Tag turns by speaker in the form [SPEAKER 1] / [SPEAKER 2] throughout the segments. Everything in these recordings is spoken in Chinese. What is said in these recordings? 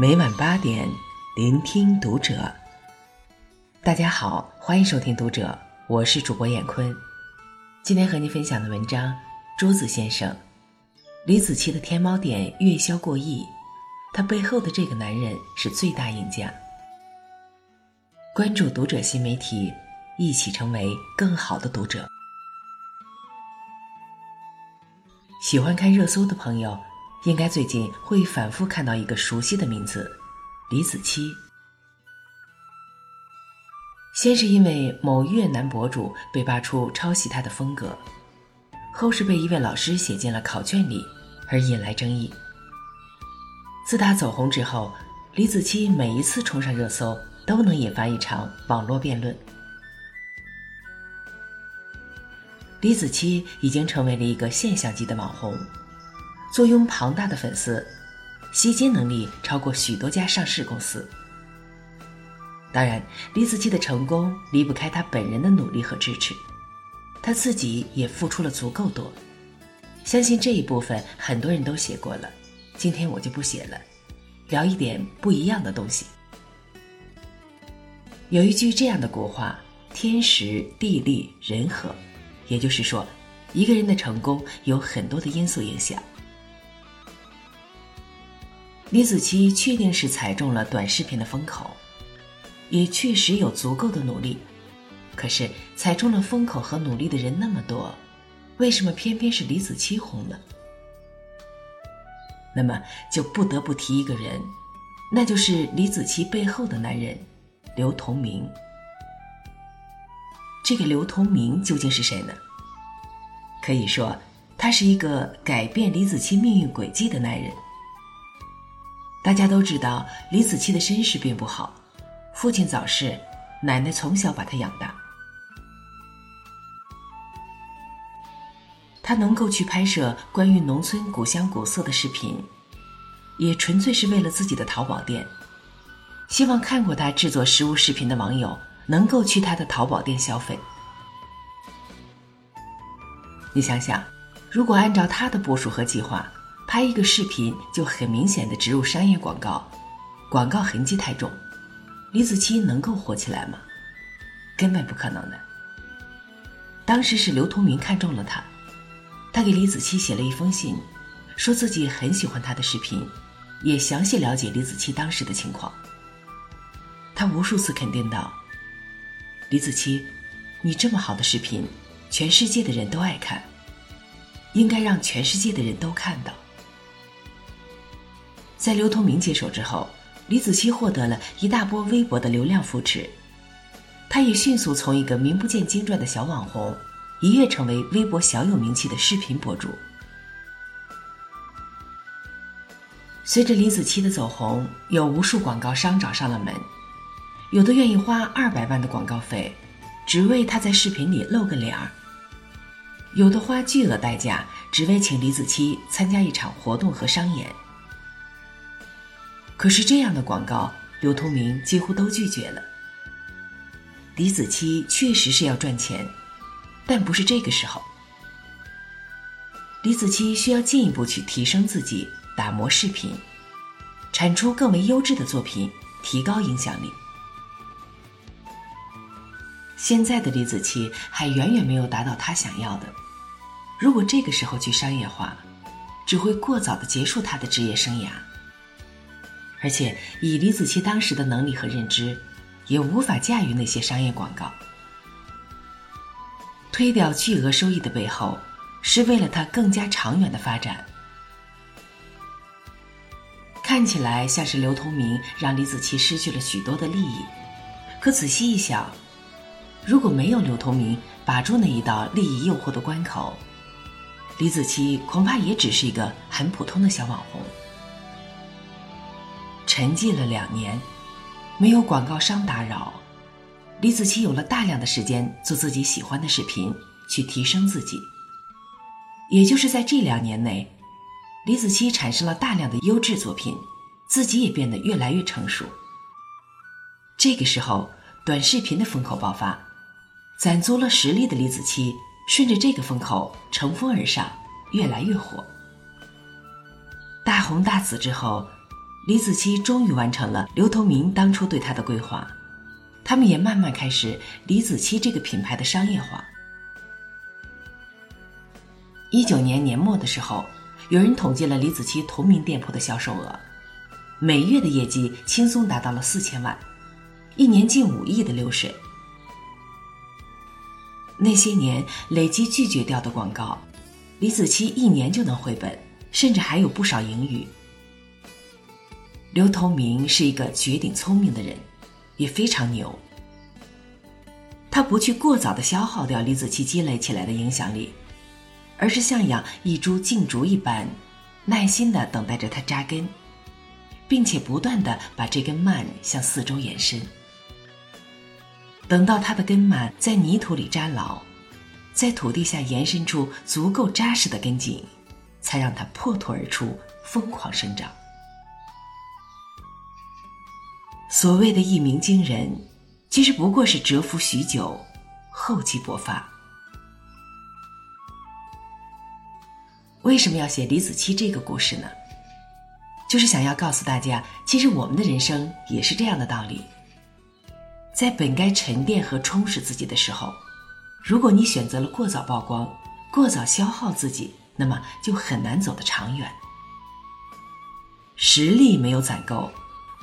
[SPEAKER 1] 每晚八点，聆听读者。大家好，欢迎收听读者，我是主播闫坤。今天和您分享的文章，桌子先生，李子柒的天猫店月销过亿，他背后的这个男人是最大赢家。关注读者新媒体，一起成为更好的读者。喜欢看热搜的朋友。应该最近会反复看到一个熟悉的名字，李子柒。先是因为某越南博主被扒出抄袭他的风格，后是被一位老师写进了考卷里，而引来争议。自他走红之后，李子柒每一次冲上热搜，都能引发一场网络辩论。李子柒已经成为了一个现象级的网红。坐拥庞大的粉丝，吸金能力超过许多家上市公司。当然，李子柒的成功离不开他本人的努力和支持，他自己也付出了足够多。相信这一部分很多人都写过了，今天我就不写了，聊一点不一样的东西。有一句这样的古话：“天时地利人和”，也就是说，一个人的成功有很多的因素影响。李子柒确定是踩中了短视频的风口，也确实有足够的努力。可是踩中了风口和努力的人那么多，为什么偏偏是李子柒红了？那么就不得不提一个人，那就是李子柒背后的男人刘同明。这个刘同明究竟是谁呢？可以说，他是一个改变李子柒命运轨迹的男人。大家都知道，李子柒的身世并不好，父亲早逝，奶奶从小把他养大。他能够去拍摄关于农村古香古色的视频，也纯粹是为了自己的淘宝店，希望看过他制作食物视频的网友能够去他的淘宝店消费。你想想，如果按照他的部署和计划。拍一个视频就很明显的植入商业广告，广告痕迹太重，李子柒能够火起来吗？根本不可能的。当时是刘同明看中了他，他给李子柒写了一封信，说自己很喜欢他的视频，也详细了解李子柒当时的情况。他无数次肯定道：“李子柒，你这么好的视频，全世界的人都爱看，应该让全世界的人都看到。”在刘同明接手之后，李子柒获得了一大波微博的流量扶持，他也迅速从一个名不见经传的小网红，一跃成为微博小有名气的视频博主。随着李子柒的走红，有无数广告商找上了门，有的愿意花二百万的广告费，只为他在视频里露个脸儿；有的花巨额代价，只为请李子柒参加一场活动和商演。可是这样的广告，刘同明几乎都拒绝了。李子柒确实是要赚钱，但不是这个时候。李子柒需要进一步去提升自己，打磨视频，产出更为优质的作品，提高影响力。现在的李子柒还远远没有达到他想要的。如果这个时候去商业化，只会过早的结束他的职业生涯。而且以李子柒当时的能力和认知，也无法驾驭那些商业广告。推掉巨额收益的背后，是为了他更加长远的发展。看起来像是刘同明让李子柒失去了许多的利益，可仔细一想，如果没有刘同明把住那一道利益诱惑的关口，李子柒恐怕也只是一个很普通的小网红。沉寂了两年，没有广告商打扰，李子柒有了大量的时间做自己喜欢的视频，去提升自己。也就是在这两年内，李子柒产生了大量的优质作品，自己也变得越来越成熟。这个时候，短视频的风口爆发，攒足了实力的李子柒顺着这个风口乘风而上，越来越火。大红大紫之后。李子柒终于完成了刘同明当初对她的规划，他们也慢慢开始李子柒这个品牌的商业化。一九年年末的时候，有人统计了李子柒同名店铺的销售额，每月的业绩轻松达到了四千万，一年近五亿的流水。那些年累积拒绝掉的广告，李子柒一年就能回本，甚至还有不少盈余。刘同明是一个绝顶聪明的人，也非常牛。他不去过早的消耗掉李子柒积累起来的影响力，而是像养一株劲竹一般，耐心的等待着它扎根，并且不断的把这根蔓向四周延伸。等到它的根蔓在泥土里扎牢，在土地下延伸出足够扎实的根茎，才让它破土而出，疯狂生长。所谓的一鸣惊人，其实不过是蛰伏许久，厚积薄发。为什么要写李子柒这个故事呢？就是想要告诉大家，其实我们的人生也是这样的道理。在本该沉淀和充实自己的时候，如果你选择了过早曝光、过早消耗自己，那么就很难走得长远。实力没有攒够，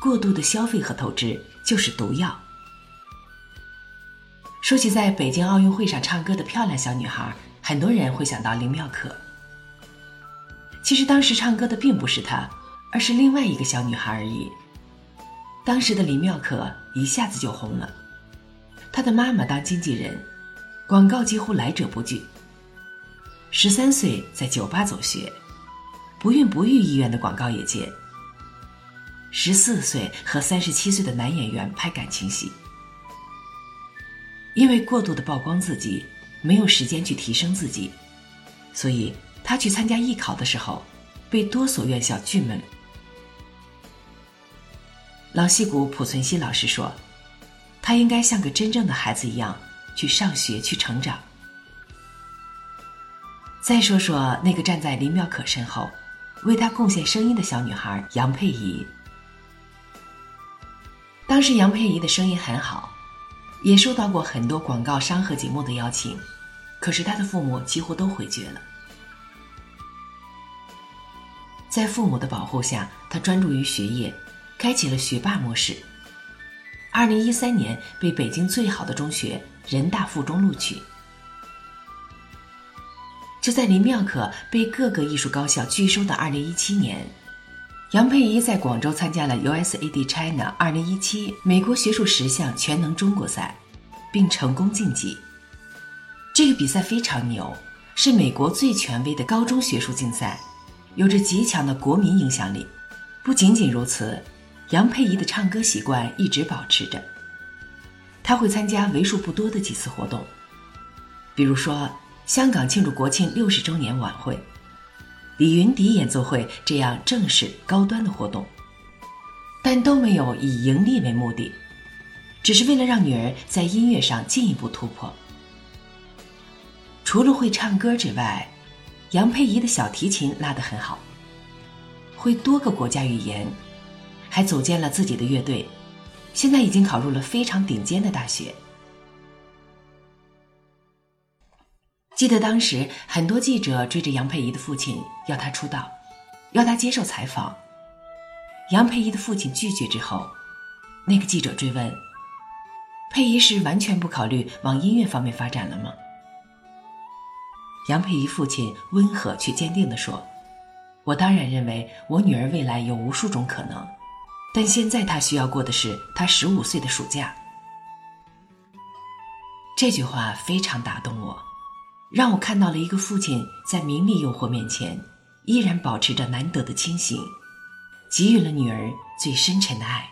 [SPEAKER 1] 过度的消费和透支就是毒药。说起在北京奥运会上唱歌的漂亮小女孩，很多人会想到林妙可。其实当时唱歌的并不是她，而是另外一个小女孩而已。当时的林妙可一下子就红了，她的妈妈当经纪人，广告几乎来者不拒。十三岁在酒吧走穴，不孕不育医院的广告也接。十四岁和三十七岁的男演员拍感情戏，因为过度的曝光自己，没有时间去提升自己，所以他去参加艺考的时候，被多所院校拒门。老戏骨濮存昕老师说：“他应该像个真正的孩子一样去上学、去成长。”再说说那个站在林妙可身后，为她贡献声音的小女孩杨佩仪。当时杨佩仪的声音很好，也收到过很多广告商和节目的邀请，可是她的父母几乎都回绝了。在父母的保护下，他专注于学业。开启了学霸模式。二零一三年被北京最好的中学人大附中录取。就在林妙可被各个艺术高校拒收的二零一七年，杨佩仪在广州参加了 USAD China 二零一七美国学术十项全能中国赛，并成功晋级。这个比赛非常牛，是美国最权威的高中学术竞赛，有着极强的国民影响力。不仅仅如此。杨佩仪的唱歌习惯一直保持着，她会参加为数不多的几次活动，比如说香港庆祝国庆六十周年晚会、李云迪演奏会这样正式高端的活动，但都没有以盈利为目的，只是为了让女儿在音乐上进一步突破。除了会唱歌之外，杨佩仪的小提琴拉得很好，会多个国家语言。还组建了自己的乐队，现在已经考入了非常顶尖的大学。记得当时很多记者追着杨佩仪的父亲要他出道，要他接受采访。杨佩仪的父亲拒绝之后，那个记者追问：“佩仪是完全不考虑往音乐方面发展了吗？”杨佩仪父亲温和却坚定地说：“我当然认为我女儿未来有无数种可能。”但现在她需要过的是她十五岁的暑假。这句话非常打动我，让我看到了一个父亲在名利诱惑面前依然保持着难得的清醒，给予了女儿最深沉的爱。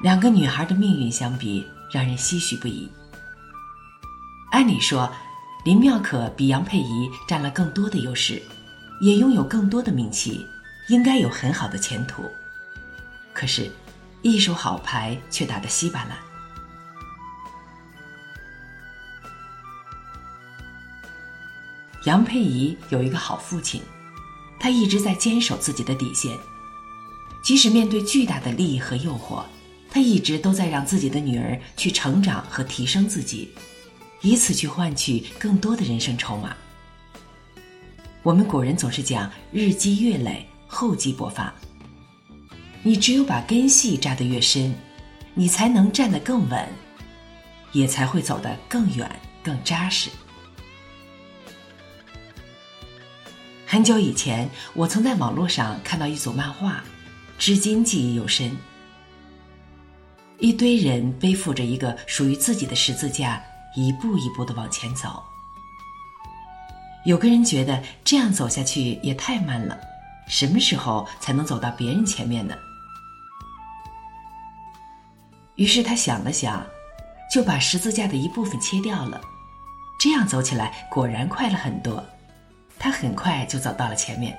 [SPEAKER 1] 两个女孩的命运相比，让人唏嘘不已。按理说，林妙可比杨佩仪占了更多的优势，也拥有更多的名气。应该有很好的前途，可是，一手好牌却打得稀巴烂。杨佩仪有一个好父亲，他一直在坚守自己的底线，即使面对巨大的利益和诱惑，他一直都在让自己的女儿去成长和提升自己，以此去换取更多的人生筹码。我们古人总是讲“日积月累，厚积薄发”，你只有把根系扎得越深，你才能站得更稳，也才会走得更远、更扎实。很久以前，我曾在网络上看到一组漫画，至今记忆犹深。一堆人背负着一个属于自己的十字架，一步一步的往前走。有个人觉得这样走下去也太慢了，什么时候才能走到别人前面呢？于是他想了想，就把十字架的一部分切掉了，这样走起来果然快了很多。他很快就走到了前面，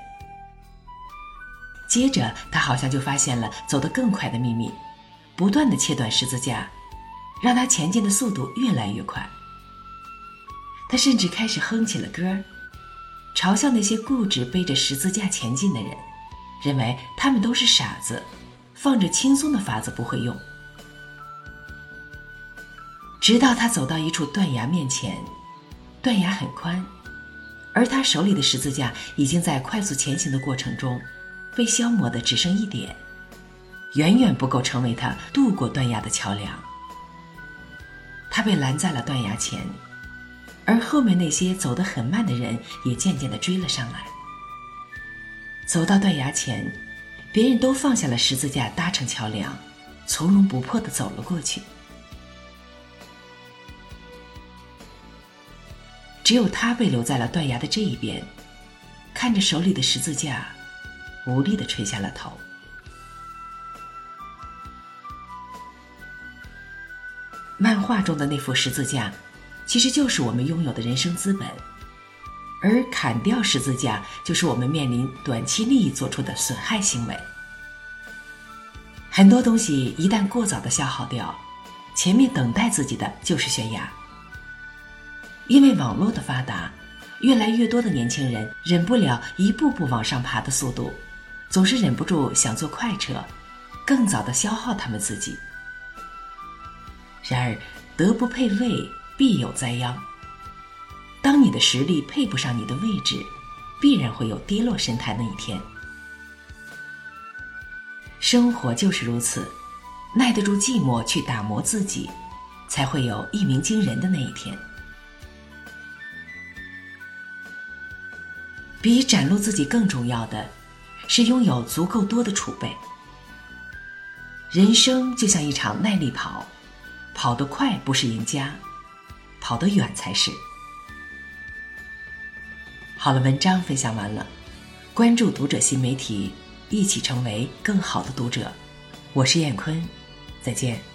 [SPEAKER 1] 接着他好像就发现了走得更快的秘密，不断的切断十字架，让他前进的速度越来越快。他甚至开始哼起了歌嘲笑那些固执背着十字架前进的人，认为他们都是傻子，放着轻松的法子不会用。直到他走到一处断崖面前，断崖很宽。而他手里的十字架已经在快速前行的过程中，被消磨的只剩一点，远远不够成为他渡过断崖的桥梁。他被拦在了断崖前，而后面那些走得很慢的人也渐渐的追了上来。走到断崖前，别人都放下了十字架搭成桥梁，从容不迫的走了过去。只有他被留在了断崖的这一边，看着手里的十字架，无力的垂下了头。漫画中的那副十字架，其实就是我们拥有的人生资本，而砍掉十字架，就是我们面临短期利益做出的损害行为。很多东西一旦过早的消耗掉，前面等待自己的就是悬崖。因为网络的发达，越来越多的年轻人忍不了一步步往上爬的速度，总是忍不住想坐快车，更早的消耗他们自己。然而，德不配位，必有灾殃。当你的实力配不上你的位置，必然会有跌落神坛的一天。生活就是如此，耐得住寂寞去打磨自己，才会有一鸣惊人的那一天。比展露自己更重要的，是拥有足够多的储备。人生就像一场耐力跑，跑得快不是赢家，跑得远才是。好了，文章分享完了，关注读者新媒体，一起成为更好的读者。我是燕坤，再见。